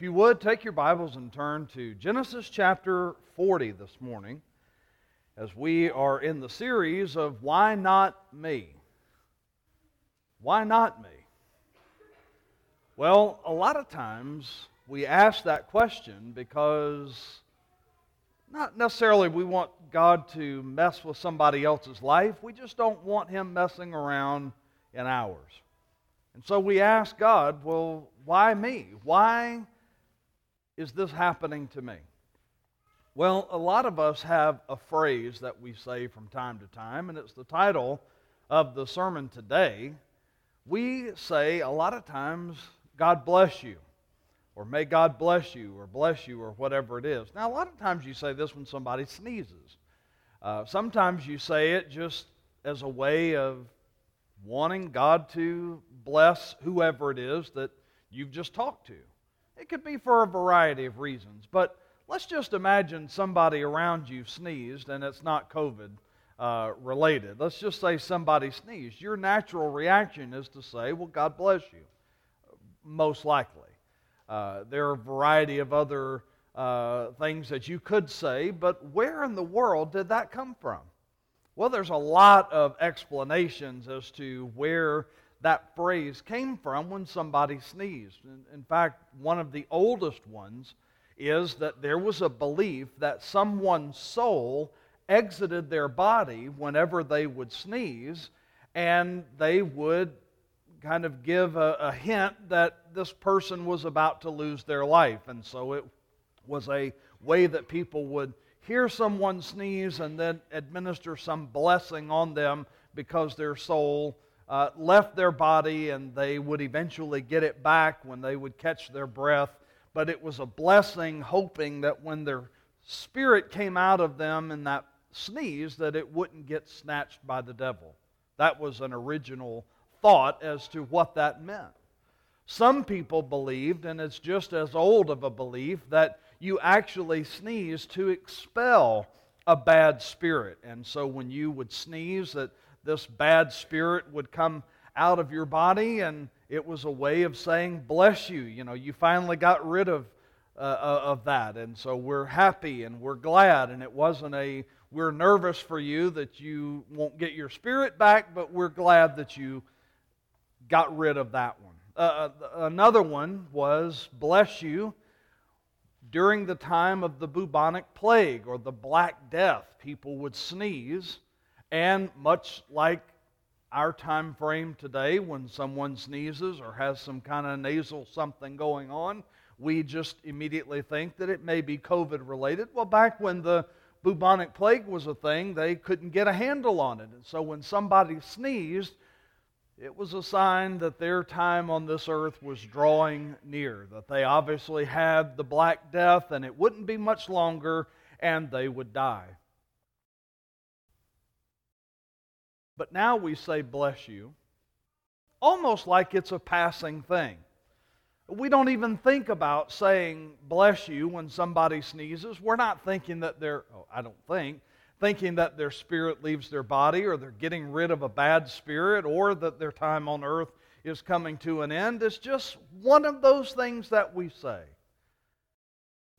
If you would, take your Bibles and turn to Genesis chapter 40 this morning as we are in the series of Why Not Me? Why not me? Well, a lot of times we ask that question because not necessarily we want God to mess with somebody else's life, we just don't want Him messing around in ours. And so we ask God, well, why me? Why? Is this happening to me? Well, a lot of us have a phrase that we say from time to time, and it's the title of the sermon today. We say a lot of times, God bless you, or may God bless you, or bless you, or whatever it is. Now, a lot of times you say this when somebody sneezes. Uh, sometimes you say it just as a way of wanting God to bless whoever it is that you've just talked to. It could be for a variety of reasons, but let's just imagine somebody around you sneezed and it's not COVID uh, related. Let's just say somebody sneezed. Your natural reaction is to say, Well, God bless you, most likely. Uh, there are a variety of other uh, things that you could say, but where in the world did that come from? Well, there's a lot of explanations as to where that phrase came from when somebody sneezed. In, fact, one of the oldest ones is that there was a belief that someone's soul exited their body whenever they would sneeze, and they would kind of give a, a, hint that this person was about to lose their life. And so it was a way that people would hear someone sneeze and then administer some blessing on them because their soul uh, left their body and they would eventually get it back when they would catch their breath. But it was a blessing, hoping that when their spirit came out of them in that sneeze, that it wouldn't get snatched by the devil. That was an original thought as to what that meant. Some people believed, and it's just as old of a belief, that you actually sneeze to expel a bad spirit. And so when you would sneeze, that this bad spirit would come out of your body, and it was a way of saying, Bless you. You know, you finally got rid of, uh, uh, of that. And so we're happy and we're glad. And it wasn't a, we're nervous for you that you won't get your spirit back, but we're glad that you got rid of that one. Uh, uh another one was, Bless you. During the time of the bubonic plague or the Black Death, people would sneeze and much like our time frame today, when someone sneezes or has some kind of nasal something going on, we just immediately think that it may be COVID related. Well, back when the bubonic plague was a thing, they couldn't get a handle on it. And so when somebody sneezed, it was a sign that their time on this earth was drawing near, that they obviously had the Black Death and it wouldn't be much longer and they would die. But now we say, bless you, almost like it's a passing thing. We don't even think about saying bless you when somebody sneezes. We're not thinking that they're, oh, I don't think, thinking that their spirit leaves their body or they're getting rid of a bad spirit or that their time on earth is coming to an end. is just one of those things that we say.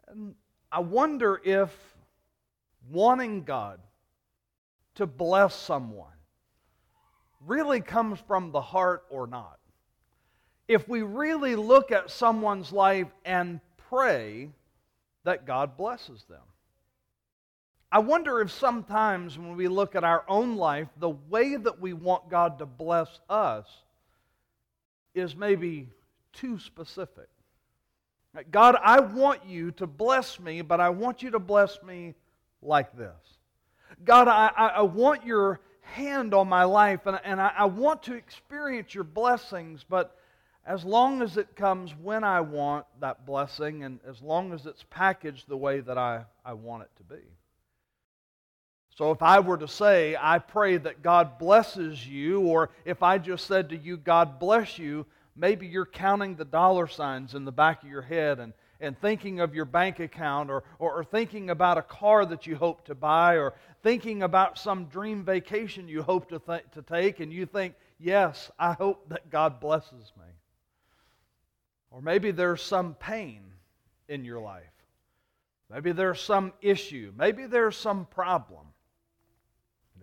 And I wonder if wanting God to bless someone really comes from the heart or not. If we really look at someone's life and pray that God blesses them. I wonder if sometimes when we look at our own life, the way that we want God to bless us is maybe too specific. God, I want you to bless me, but I want you to bless me like this. God, I, I want your hand on my life, and, and I, I want to experience your blessings, but as long as it comes when I want that blessing, and as long as it's packaged the way that I, I want it to be. So if I were to say, I pray that God blesses you, or if I just said to you, God bless you, maybe you're counting the dollar signs in the back of your head and and thinking of your bank account or, or, or, thinking about a car that you hope to buy or thinking about some dream vacation you hope to, th- to take, and you think, yes, I hope that God blesses me. Or maybe there's some pain in your life. Maybe there's some issue. Maybe there's some problem.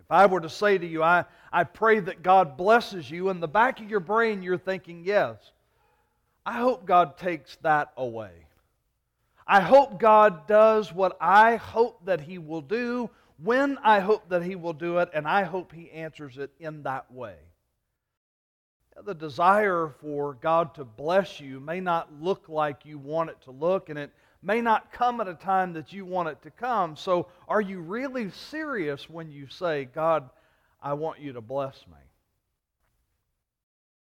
If I were to say to you, I, I pray that God blesses you, in the back of your brain you're thinking, yes, I hope God takes that away. I hope God does what I hope that He will do, when I hope that He will do it, and I hope He answers it in that way. The desire for God to bless you may not look like you want it to look, and it may not come at a time that you want it to come. So, are you really serious when you say, God, I want you to bless me?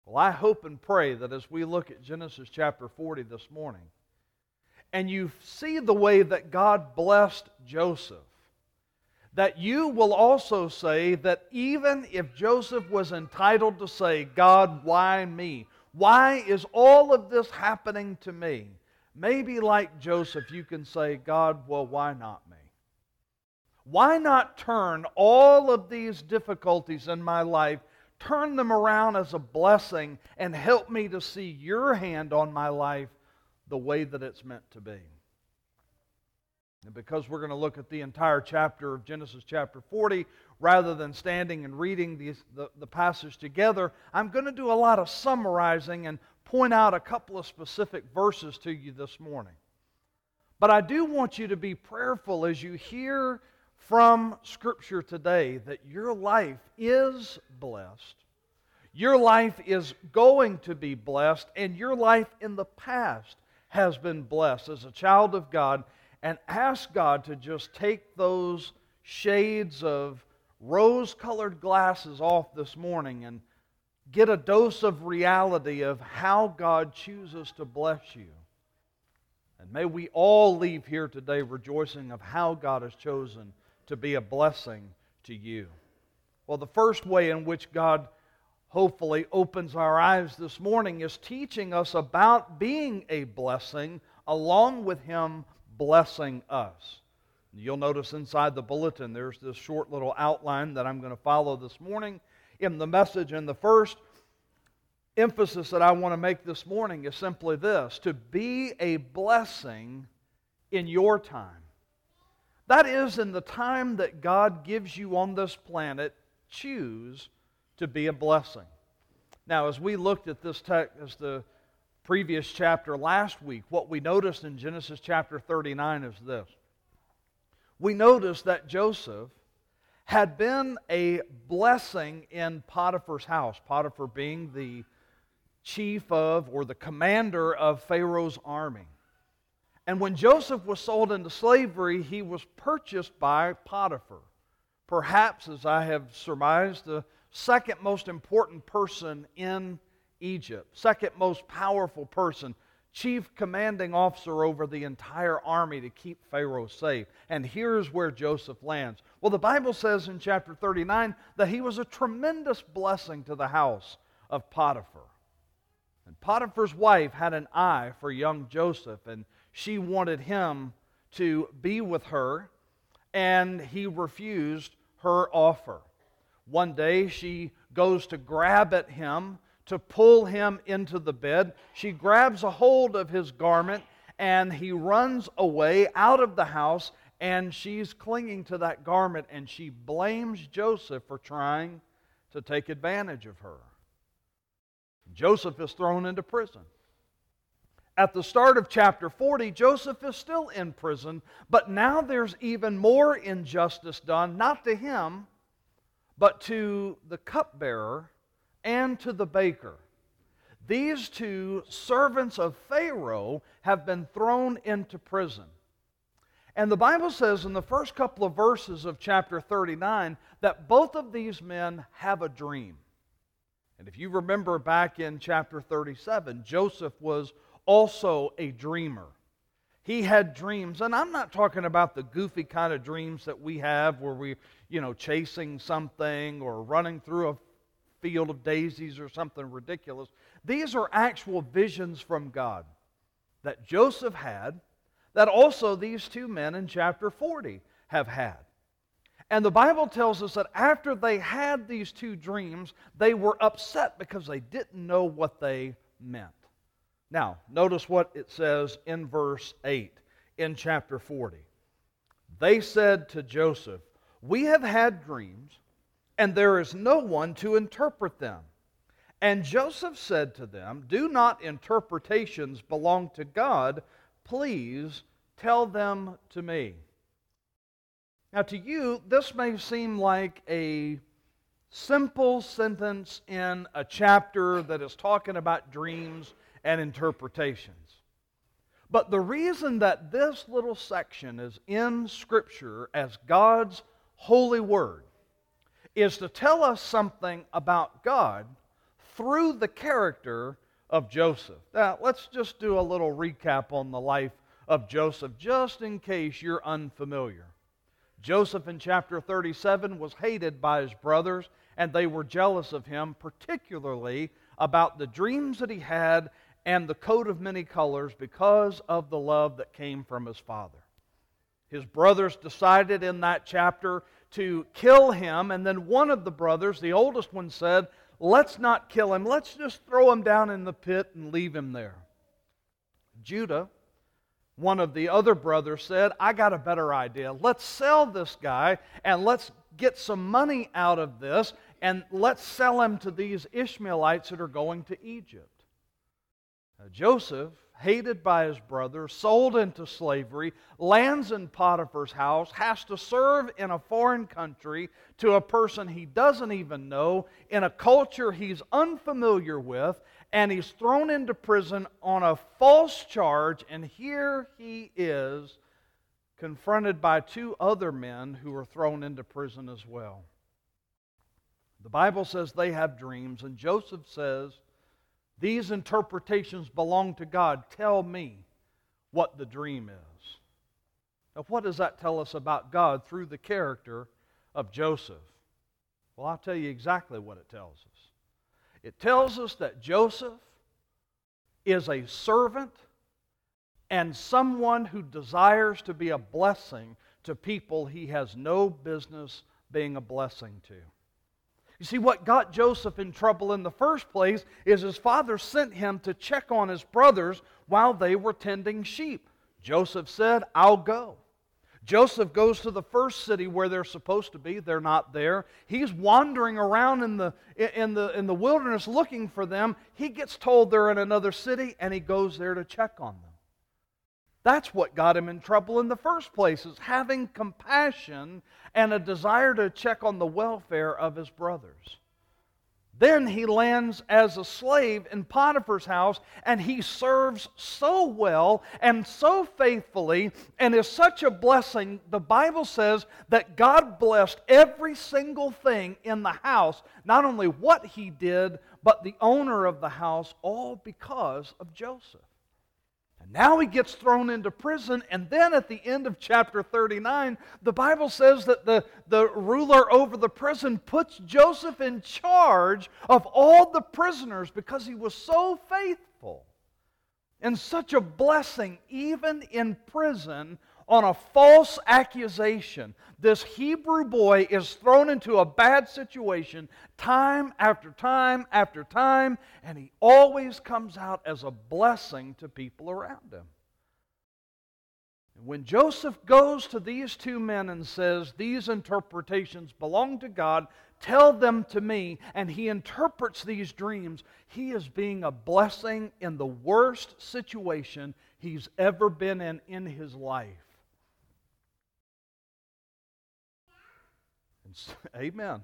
Well, I hope and pray that as we look at Genesis chapter 40 this morning, and you see the way that God blessed Joseph, that you will also say that even if Joseph was entitled to say, God, why me? Why is all of this happening to me? Maybe like Joseph, you can say, God, well, why not me? Why not turn all of these difficulties in my life, turn them around as a blessing, and help me to see your hand on my life the way that it's meant to be. And because we're going to look at the entire chapter of Genesis chapter 40, rather than standing and reading these, the, the passage together, I'm going to do a lot of summarizing and point out a couple of specific verses to you this morning. But I do want you to be prayerful as you hear from Scripture today that your life is blessed. Your life is going to be blessed, and your life in the past has been blessed as a child of God, and ask God to just take those shades of rose colored glasses off this morning and get a dose of reality of how God chooses to bless you. And may we all leave here today rejoicing of how God has chosen to be a blessing to you. Well, the first way in which God hopefully opens our eyes this morning is teaching us about being a blessing along with Him blessing us. You'll notice inside the bulletin there's this short little outline that I'm going to follow this morning in the message. And the first emphasis that I want to make this morning is simply this to be a blessing in your time. That is, in the time that God gives you on this planet, choose to be a blessing. Now, as we looked at this text, as the previous chapter last week, what we noticed in Genesis chapter 39 is this. We noticed that Joseph had been a blessing in Potiphar's house, Potiphar being the chief of or the commander of Pharaoh's army. And when Joseph was sold into slavery, he was purchased by Potiphar. Perhaps, as I have surmised, the second most important person in Egypt, second most powerful person, chief commanding officer over the entire army to keep Pharaoh safe. And here's where Joseph lands. Well, the Bible says in chapter 39 that he was a tremendous blessing to the house of Potiphar. And Potiphar's wife had an eye for young Joseph, and she wanted him to be with her, and he refused her offer. One day she goes to grab at him, to pull him into the bed. She grabs a hold of his garment, and he runs away out of the house, and she's clinging to that garment, and she blames Joseph for trying to take advantage of her. Joseph is thrown into prison. At the start of chapter 40, Joseph is still in prison, but now there's even more injustice done, not to him, but to the cupbearer and to the baker. These two servants of Pharaoh have been thrown into prison. And the Bible says in the first couple of verses of chapter 39 that both of these men have a dream. And if you remember back in chapter 37, Joseph was also a dreamer. He had dreams, and I'm not talking about the goofy kind of dreams that we have where we, you know, chasing something or running through a field of daisies or something ridiculous. These are actual visions from God that Joseph had, that also these two men in chapter 40 have had. And the Bible tells us that after they had these two dreams, they were upset because they didn't know what they meant. Now, notice what it says in verse 8. in chapter 40. They said to Joseph, We have had dreams, and there is no one to interpret them. And Joseph said to them, Do not interpretations belong to God? Please tell them to me. Now, to you, this may seem like a simple sentence in a chapter that is talking about dreams and interpretations. But the reason that this little section is in Scripture as God's holy word is to tell us something about God through the character of Joseph. Now, let's just do a little recap on the life of Joseph, just in case you're unfamiliar. Joseph in chapter 37 was hated by his brothers, and they were jealous of him, particularly about the dreams that he had and the coat of many colors because of the love that came from his father. His brothers decided in that chapter to kill him, and then one of the brothers, the oldest one, said, Let's not kill him. Let's just throw him down in the pit and leave him there. Judah, one of the other brothers, said, I got a better idea. Let's sell this guy and let's get some money out of this and let's sell him to these Ishmaelites that are going to Egypt. Now, Joseph, hated by his brother, sold into slavery, lands in Potiphar's house, has to serve in a foreign country to a person he doesn't even know, in a culture he's unfamiliar with, and he's thrown into prison on a false charge, and here he is confronted by two other men who were thrown into prison as well. The Bible says they have dreams, and Joseph says, these interpretations belong to God. Tell me what the dream is. Now, what does that tell us about God through the character of Joseph? Well, I'll tell you exactly what it tells us. It tells us that Joseph is a servant and someone who desires to be a blessing to people he has no business being a blessing to. You see, what got Joseph in trouble in the first place is his father sent him to check on his brothers while they were tending sheep. Joseph said, I'll go. Joseph goes to the first city where they're supposed to be. They're not there. He's wandering around in the, in, the, in the wilderness looking for them. He gets told they're in another city, and he goes there to check on them. That's what got him in trouble in the first place, is having compassion and a desire to check on the welfare of his brothers. Then he lands as a slave in Potiphar's house, and he serves so well and so faithfully and is such a blessing. The Bible says that God blessed every single thing in the house, not only what he did, but the owner of the house, all because of Joseph. And now he gets thrown into prison. And then at the end of chapter 39, the Bible says that the, the ruler over the prison puts Joseph in charge of all the prisoners because he was so faithful and such a blessing, even in prison, on a false accusation. This Hebrew boy is thrown into a bad situation time after time after time, and he always comes out as a blessing to people around him. When Joseph goes to these two men and says, These interpretations belong to God, tell them to me, and he interprets these dreams, he is being a blessing in the worst situation he's ever been in in his life. Amen.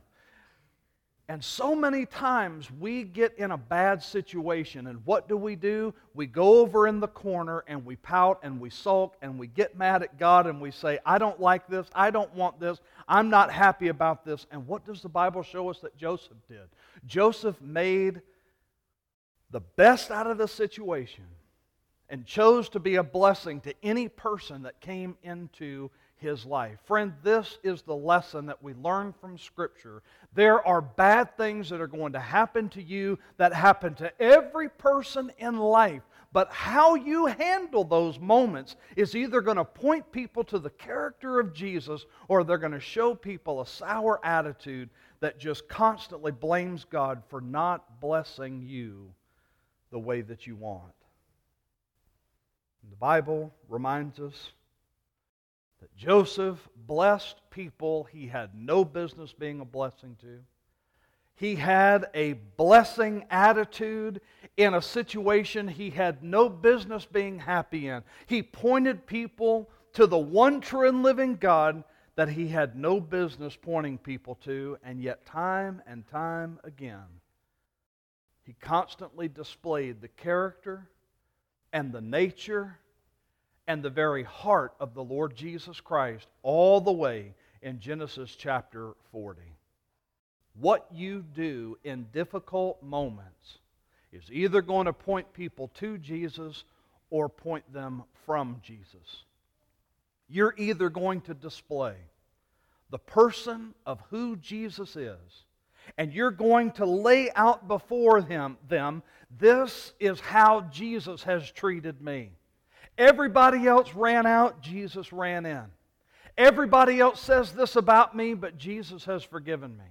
And so many times we get in a bad situation, and what do we do? We go over in the corner and we pout and we sulk and we get mad at God and we say, I don't like this, I don't want this, I'm not happy about this. And what does the Bible show us that Joseph did? Joseph made the best out of the situation and chose to be a blessing to any person that came into his life. Friend, this is the lesson that we learn from Scripture. There are bad things that are going to happen to you that happen to every person in life. But how you handle those moments is either going to point people to the character of Jesus or they're going to show people a sour attitude that just constantly blames God for not blessing you the way that you want. The Bible reminds us that Joseph blessed people he had no business being a blessing to. He had a blessing attitude in a situation he had no business being happy in. He pointed people to the one true and living God that he had no business pointing people to, and yet, time and time again, he constantly displayed the character and the nature and the very heart of the Lord Jesus Christ all the way in Genesis chapter 40. What you do in difficult moments is either going to point people to Jesus or point them from Jesus. You're either going to display the person of who Jesus is, and you're going to lay out before him, them, this is how Jesus has treated me. Everybody else ran out, Jesus ran in. Everybody else says this about me, but Jesus has forgiven me.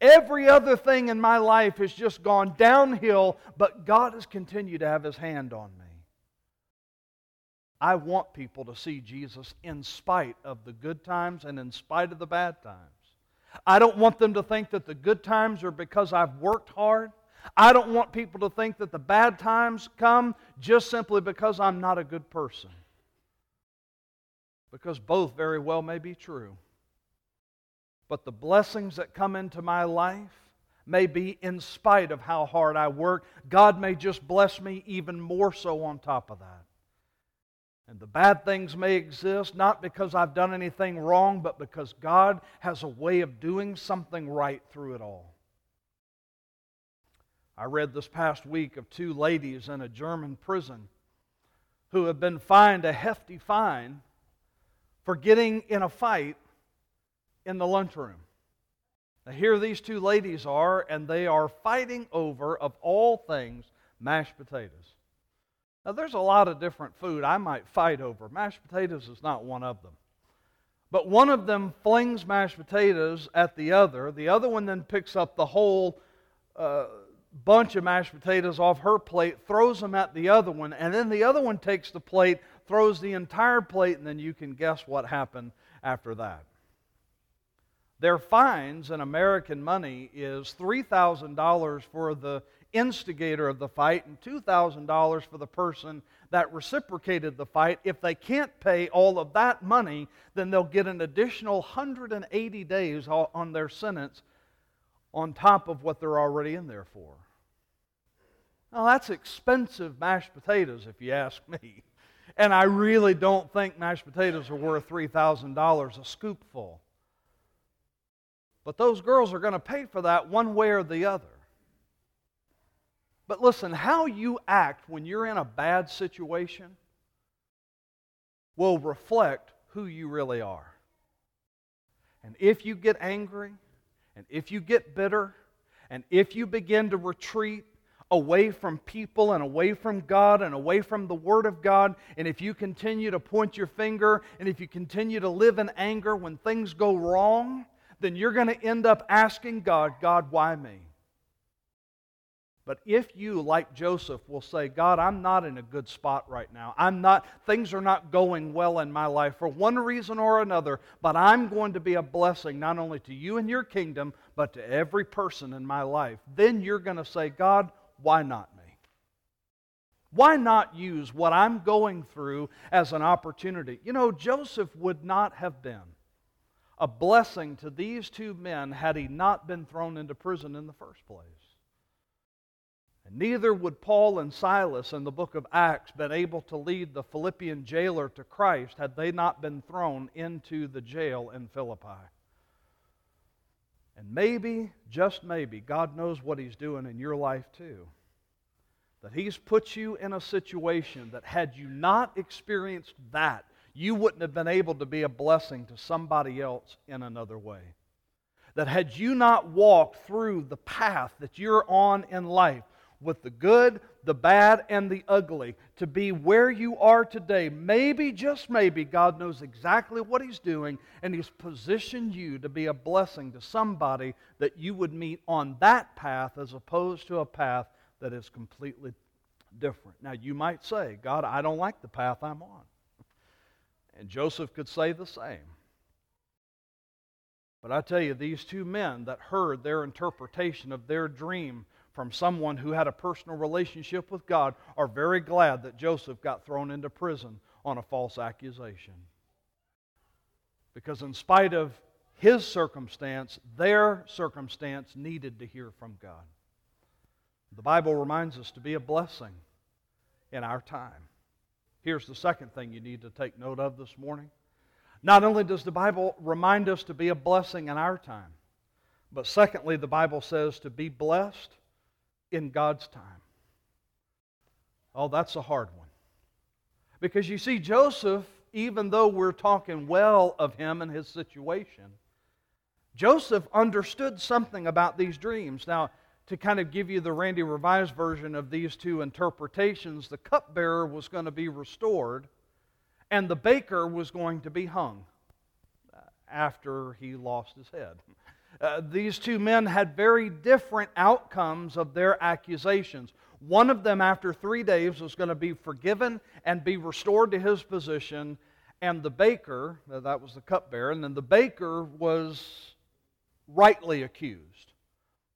Every other thing in my life has just gone downhill, but God has continued to have His hand on me. I want people to see Jesus in spite of the good times and in spite of the bad times. I don't want them to think that the good times are because I've worked hard. I don't want people to think that the bad times come just simply because I'm not a good person. Because both very well may be true. But the blessings that come into my life may be in spite of how hard I work. God may just bless me even more so on top of that. And the bad things may exist not because I've done anything wrong, but because God has a way of doing something right through it all. I read this past week of two ladies in a German prison who have been fined a hefty fine for getting in a fight in the lunchroom. Now, here these two ladies are, and they are fighting over, of all things, mashed potatoes. Now, there's a lot of different food I might fight over. Mashed potatoes is not one of them. But one of them flings mashed potatoes at the other. The other one then picks up the whole uh, bunch of mashed potatoes off her plate, throws them at the other one, and then the other one takes the plate, throws the entire plate, and then you can guess what happened after that. Their fines in American money is $3,000 for the instigator of the fight and $2,000 for the person that reciprocated the fight. If they can't pay all of that money, then they'll get an additional 180 days on their sentence on top of what they're already in there for. Now, that's expensive mashed potatoes, if you ask me. And I really don't think mashed potatoes are worth $3,000 a scoopful. But those girls are going to pay for that one way or the other. But listen, how you act when you're in a bad situation will reflect who you really are. And if you get angry, and if you get bitter, and if you begin to retreat away from people and away from God and away from the Word of God, and if you continue to point your finger and if you continue to live in anger when things go wrong, then you're going to end up asking God, God, why me? But if you, like Joseph, will say, God, I'm not in a good spot right now. I'm not, things are not going well in my life for one reason or another, but I'm going to be a blessing not only to you and your kingdom, but to every person in my life. Then you're going to say, God, why not me? Why not use what I'm going through as an opportunity? You know, Joseph would not have been a blessing to these two men had he not been thrown into prison in the first place. And neither would Paul and Silas in the book of Acts been able to lead the Philippian jailer to Christ had they not been thrown into the jail in Philippi. And maybe, just maybe, God knows what He's doing in your life too. That He's put you in a situation that had you not experienced that, you wouldn't have been able to be a blessing to somebody else in another way. That had you not walked through the path that you're on in life, with the good, the bad, and the ugly to be where you are today. Maybe, just maybe, God knows exactly what He's doing, and He's positioned you to be a blessing to somebody that you would meet on that path as opposed to a path that is completely different. Now, you might say, God, I don't like the path I'm on. And Joseph could say the same. But I tell you, these two men that heard their interpretation of their dream from someone who had a personal relationship with God are very glad that Joseph got thrown into prison on a false accusation. Because, in spite of his circumstance, their circumstance needed to hear from God. The Bible reminds us to be a blessing in our time. Here's the second thing you need to take note of this morning not only does the Bible remind us to be a blessing in our time, but secondly, the Bible says to be blessed in God's time. Oh, that's a hard one. Because you see, Joseph, even though we're talking well of him and his situation, Joseph understood something about these dreams. Now, to kind of give you the Randy Revised version of these two interpretations, the cupbearer was going to be restored and the baker was going to be hung after he lost his head. Uh, these two men had very different outcomes of their accusations. One of them, after three days, was going to be forgiven and be restored to his position, and the baker, uh, that was the cupbearer, and then the baker was rightly accused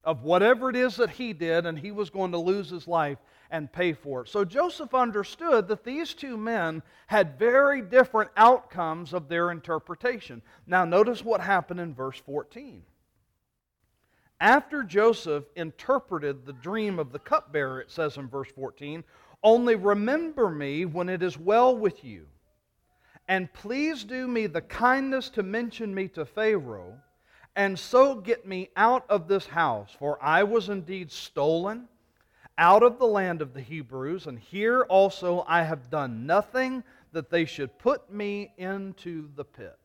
of whatever it is that he did, and he was going to lose his life and pay for it. So Joseph understood that these two men had very different outcomes of their interpretation. Now, notice what happened in verse 14. After Joseph interpreted the dream of the cupbearer, it says in verse 14, only remember me when it is well with you. And please do me the kindness to mention me to Pharaoh, and so get me out of this house, for I was indeed stolen out of the land of the Hebrews, and here also I have done nothing that they should put me into the pit.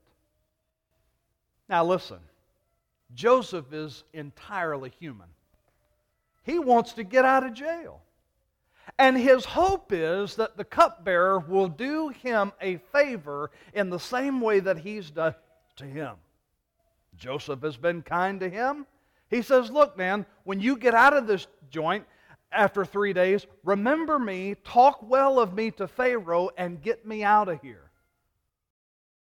Now listen, Joseph is entirely human. He wants to get out of jail. And his hope is that the cupbearer will do him a favor in the same way that he's done to him. Joseph has been kind to him. He says, Look, man, when you get out of this joint, after three days, Remember me, talk well of me to Pharaoh, and get me out of here.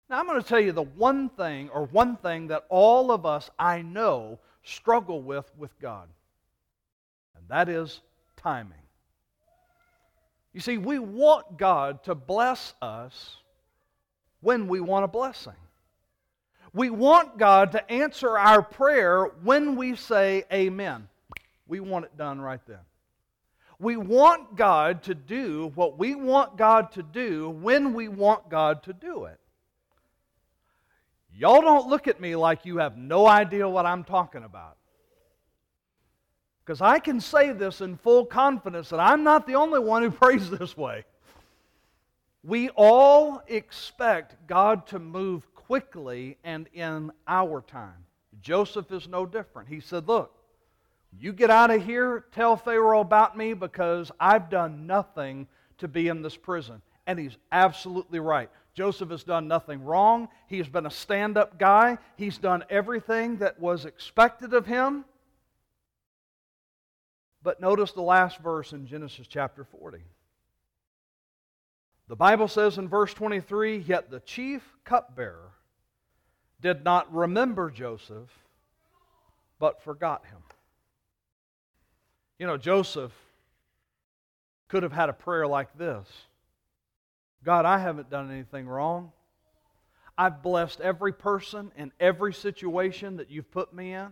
Now, I'm going to tell you the one thing, or one thing that all of us I know struggle with with God, and that is timing. You see, we want God to bless us when we want a blessing. We want God to answer our prayer when we say amen. We want it done right then. We want God to do what we want God to do when we want God to do it. Y'all don't look at me like you have no idea what I'm talking about. Because I can say this in full confidence that I'm not the only one who prays this way. We all expect God to move quickly and in our time. Joseph is no different. He said, Look, you get out of here, tell Pharaoh about me because I've done nothing to be in this prison. And he's absolutely right. Joseph has done nothing wrong. He has been a stand up guy. He's done everything that was expected of him. But notice the last verse in Genesis chapter 40. The Bible says in verse 23 Yet the chief cupbearer did not remember Joseph, but forgot him. You know, Joseph could have had a prayer like this God, I haven't done anything wrong. I've blessed every person in every situation that you've put me in.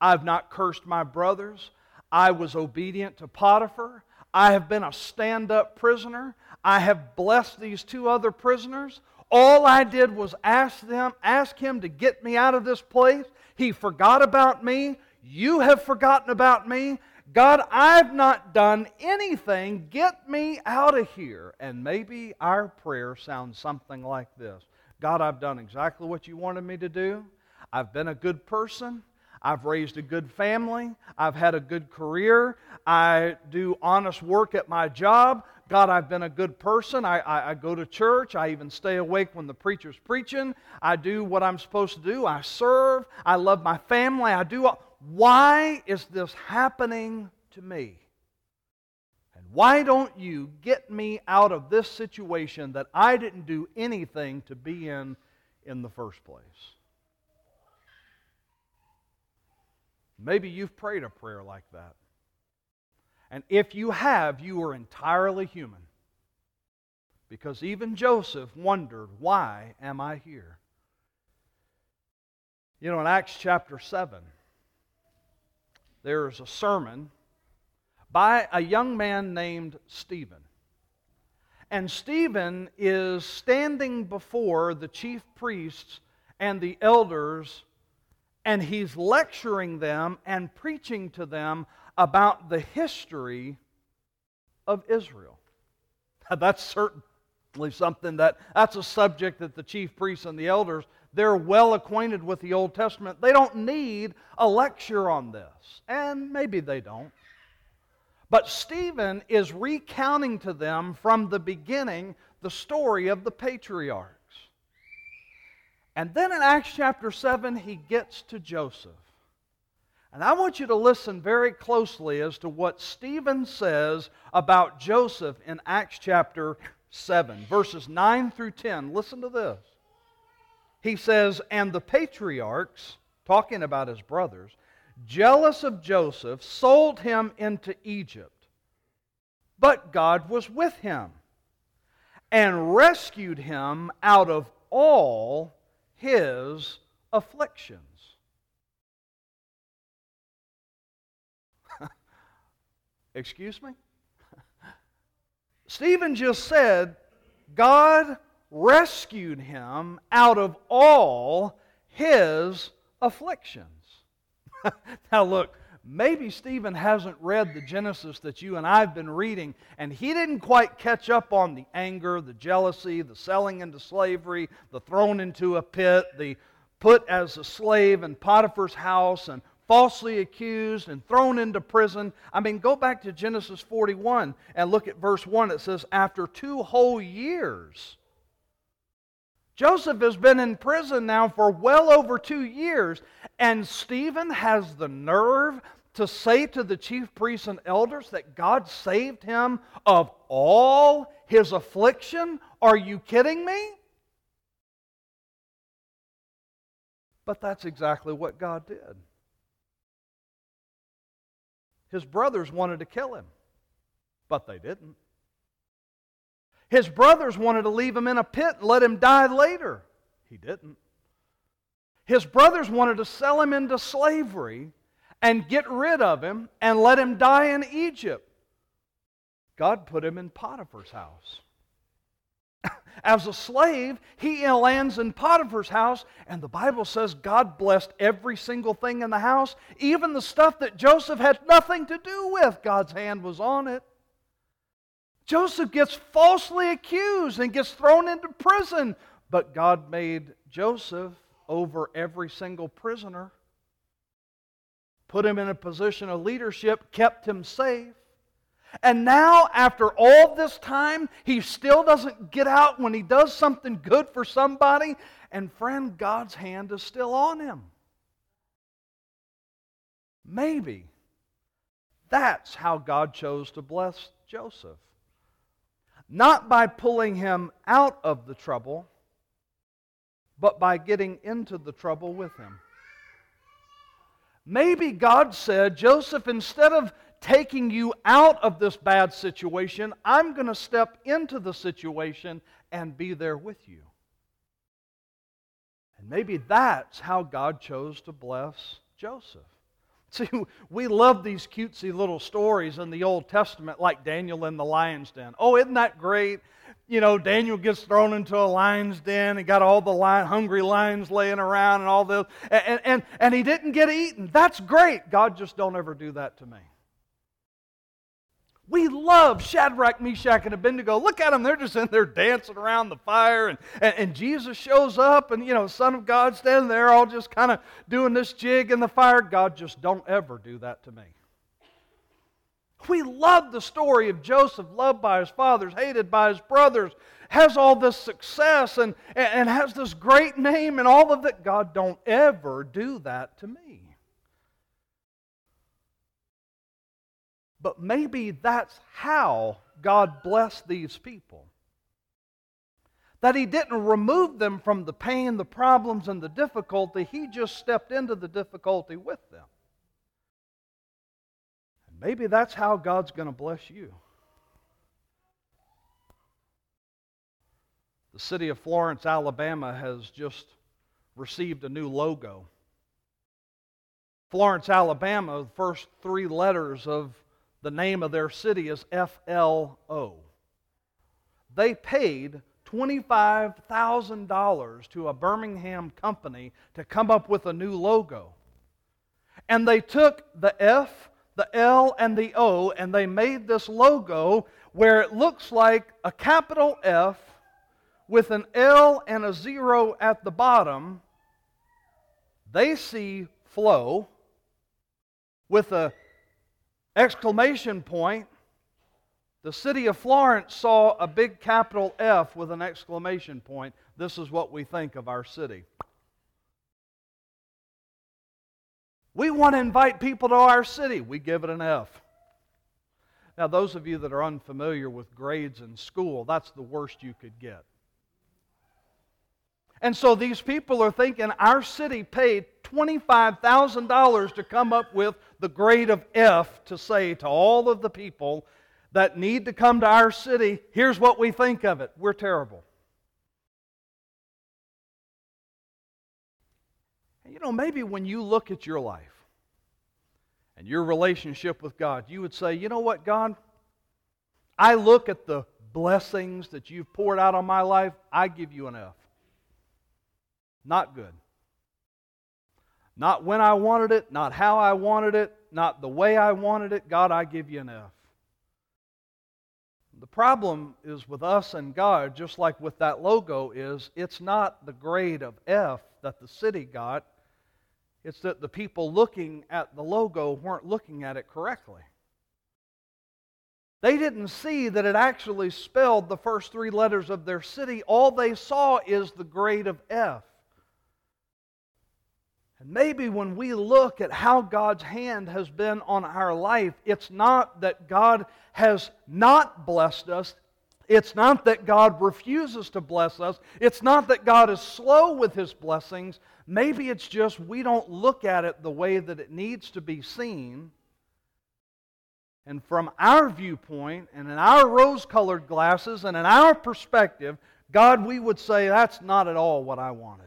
I've not cursed my brothers. I was obedient to Potiphar. I have been a stand up prisoner. I have blessed these two other prisoners. All I did was ask them, ask him to get me out of this place. He forgot about me. You have forgotten about me. God, I've not done anything. Get me out of here. And maybe our prayer sounds something like this God, I've done exactly what you wanted me to do. I've been a good person. I've raised a good family. I've had a good career. I do honest work at my job. God, I've been a good person. I, I, I, go to church. I even stay awake when the preacher's preaching. I do what I'm supposed to do. I serve. I love my family. I do. Why is this happening to me? And Why don't you get me out of this situation that I didn't do anything to be in in the first place? Maybe you've prayed a prayer like that. And if you have, you are entirely human. Because even Joseph wondered, Why am I here? You know, in Acts chapter 7, there is a sermon by a young man named Stephen. And Stephen is standing before the chief priests and the elders, and he's lecturing them and preaching to them about the history of Israel. That's certainly something that that's a subject that the chief priests and the elders they're well acquainted with the Old Testament. They don't need a lecture on this. And maybe they don't. But Stephen is recounting to them from the beginning the story of the patriarchs. And then in Acts chapter 7, he gets to Joseph. And I want you to listen very closely as to what Stephen says about Joseph in Acts chapter 7, verses 9 through 10. Listen to this. He says, And the patriarchs, talking about his brothers, jealous of Joseph, sold him into Egypt. But God was with him and rescued him out of all his afflictions. Excuse me? Stephen just said, God rescued him out of all his afflictions. now, look, maybe Stephen hasn't read the Genesis that you and I've been reading, and he didn't quite catch up on the anger, the jealousy, the selling into slavery, the thrown into a pit, the put as a slave in Potiphar's house, and falsely accused and thrown into prison. I mean, go back to Genesis 41 and look at verse 1. It says, After two whole years, Joseph has been in prison now for well over two years, and Stephen has the nerve to say to the chief priests and elders that God saved him of all his affliction? Are you kidding me? But that's exactly what God did. His brothers wanted to kill him, but they didn't. His brothers wanted to leave him in a pit and let him die later. He didn't. His brothers wanted to sell him into slavery and get rid of him and let him die in Egypt. God put him in Potiphar's house. As a slave, he lands in Potiphar's house, and the Bible says God blessed every single thing in the house, even the stuff that Joseph had nothing to do with. God's hand was on it. Joseph gets falsely accused and gets thrown into prison, but God made Joseph over every single prisoner, put him in a position of leadership, kept him safe. And now, after all this time, he still doesn't get out when he does something good for somebody. And friend, God's hand is still on him. Maybe that's how God chose to bless Joseph not by pulling him out of the trouble, but by getting into the trouble with him. Maybe God said, Joseph, instead of taking you out of this bad situation, I'm going to step into the situation and be there with you. And maybe that's how God chose to bless Joseph. See, we love these cutesy little stories in the Old Testament, like Daniel in the lion's den. Oh, isn't that great? You know, Daniel gets thrown into a lion's den and got all the lion, hungry lions laying around and all this, and, and, and he didn't get eaten. That's great. God just don't ever do that to me. We love Shadrach, Meshach, and Abednego. Look at them. They're just in there dancing around the fire. And, and, and Jesus shows up, and, you know, Son of God standing there, all just kind of doing this jig in the fire. God, just don't ever do that to me. We love the story of Joseph, loved by his fathers, hated by his brothers, has all this success, and, and has this great name, and all of that. God, don't ever do that to me. But maybe that's how God blessed these people. That He didn't remove them from the pain, the problems, and the difficulty, He just stepped into the difficulty with them. And maybe that's how God's going to bless you. The city of Florence, Alabama has just received a new logo. Florence, Alabama, the first three letters of the name of their city is FLO. They paid $25,000 to a Birmingham company to come up with a new logo. And they took the F, the L, and the O, and they made this logo where it looks like a capital F with an L and a zero at the bottom, they see flow with a exclamation point. The city of Florence saw a big capital F with an exclamation point. This is what we think of our city. We want to invite people to our city. We give it an F. Now, those of you that are unfamiliar with grades in school, that's the worst you could get. And so these people are thinking our city paid $25,000 to come up with the grade of F to say to all of the people that need to come to our city, here's what we think of it. We're terrible. You know, maybe when you look at your life and your relationship with God, you would say, you know what, God? I look at the blessings that you've poured out on my life, I give you an F. Not good. Not when I wanted it, not how I wanted it, not the way I wanted it. God, I give you an F. The problem is with us and God, just like with that logo, is it's not the grade of F that the city got. It's that the people looking at the logo weren't looking at it correctly. They didn't see that it actually spelled the first three letters of their city. All they saw is the grade of F. And maybe when we look at how God's hand has been on our life, it's not that God has not blessed us. It's not that God refuses to bless us. It's not that God is slow with his blessings. Maybe it's just we don't look at it the way that it needs to be seen. And from our viewpoint, and in our rose colored glasses, and in our perspective, God, we would say, that's not at all what I wanted.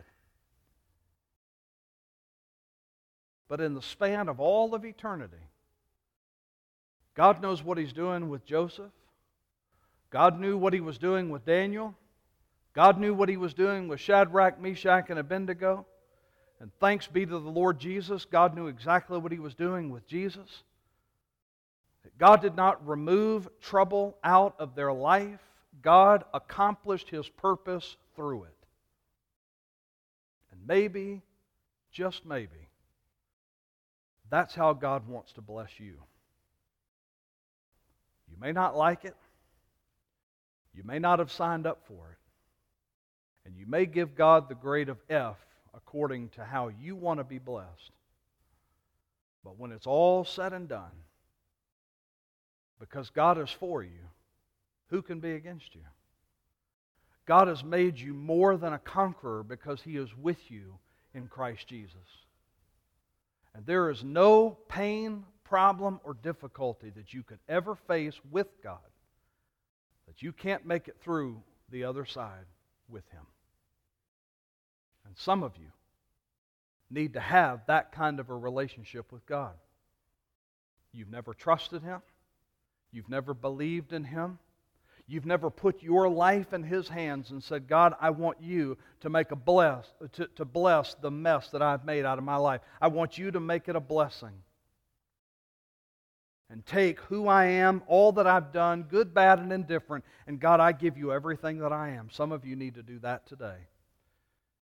But in the span of all of eternity. God knows what He's doing with Joseph. God knew what He was doing with Daniel. God knew what He was doing with Shadrach, Meshach, and Abednego. And thanks be to the Lord Jesus, God knew exactly what He was doing with Jesus. God did not remove trouble out of their life, God accomplished His purpose through it. And maybe, just maybe, that's how God wants to bless you. You may not like it. You may not have signed up for it. And you may give God the grade of F according to how you want to be blessed. But when it's all said and done, because God is for you, who can be against you? God has made you more than a conqueror because he is with you in Christ Jesus. And there is no pain, problem, or difficulty that you could ever face with God that you can't make it through the other side with Him. And some of you need to have that kind of a relationship with God. You've never trusted Him, you've never believed in Him, You've never put your life in His hands and said, God, I want you to make a bless, to, to bless the mess that I've made out of my life. I want you to make it a blessing. And take who I am, all that I've done, good, bad, and indifferent, and God, I give you everything that I am. Some of you need to do that today.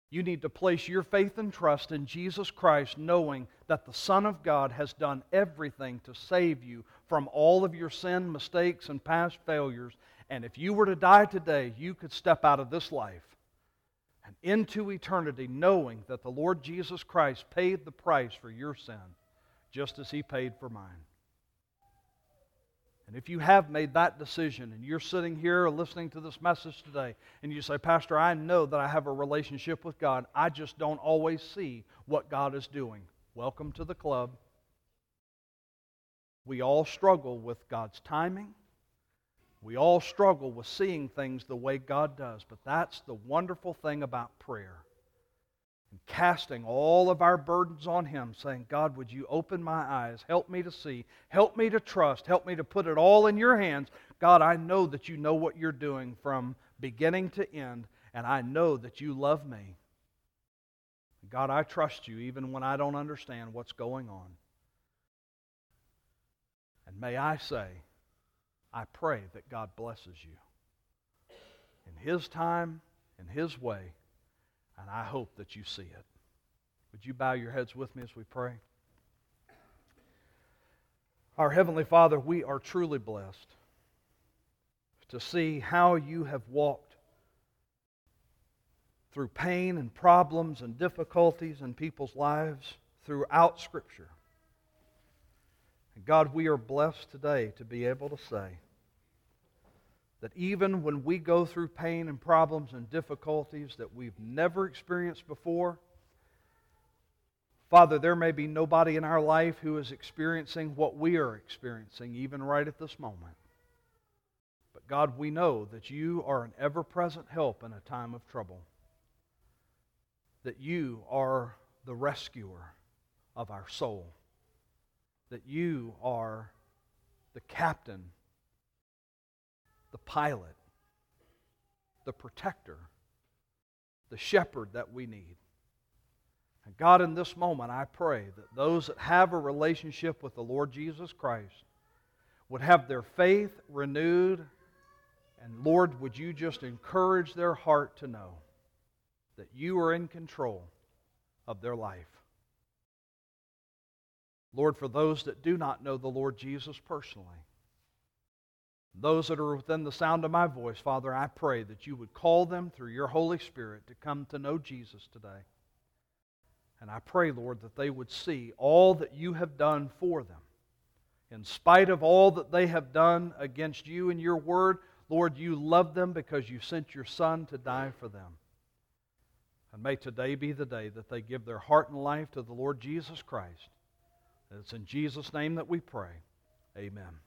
You need to place your faith and trust in Jesus Christ, knowing that the Son of God has done everything to save you from all of your sin, mistakes, and past failures, and if you were to die today, you could step out of this life and into eternity knowing that the Lord Jesus Christ paid the price for your sin just as he paid for mine. And if you have made that decision and you're sitting here listening to this message today and you say, Pastor, I know that I have a relationship with God, I just don't always see what God is doing. Welcome to the club. We all struggle with God's timing. We all struggle with seeing things the way God does, but that's the wonderful thing about prayer. And casting all of our burdens on Him, saying, God, would you open my eyes? Help me to see. Help me to trust. Help me to put it all in your hands. God, I know that you know what you're doing from beginning to end, and I know that you love me. God, I trust you even when I don't understand what's going on. And may I say, I pray that God blesses you in His time, in His way, and I hope that you see it. Would you bow your heads with me as we pray? Our Heavenly Father, we are truly blessed to see how you have walked through pain and problems and difficulties in people's lives throughout Scripture. And God, we are blessed today to be able to say, that even when we go through pain and problems and difficulties that we've never experienced before, Father, there may be nobody in our life who is experiencing what we are experiencing, even right at this moment. But God, we know that you are an ever present help in a time of trouble, that you are the rescuer of our soul, that you are the captain the pilot, the protector, the shepherd that we need. And God, in this moment, I pray that those that have a relationship with the Lord Jesus Christ would have their faith renewed. And Lord, would you just encourage their heart to know that you are in control of their life? Lord, for those that do not know the Lord Jesus personally, those that are within the sound of my voice, Father, I pray that you would call them through your Holy Spirit to come to know Jesus today. And I pray, Lord, that they would see all that you have done for them. In spite of all that they have done against you and your word, Lord, you love them because you sent your Son to die for them. And may today be the day that they give their heart and life to the Lord Jesus Christ. And it's in Jesus' name that we pray. Amen.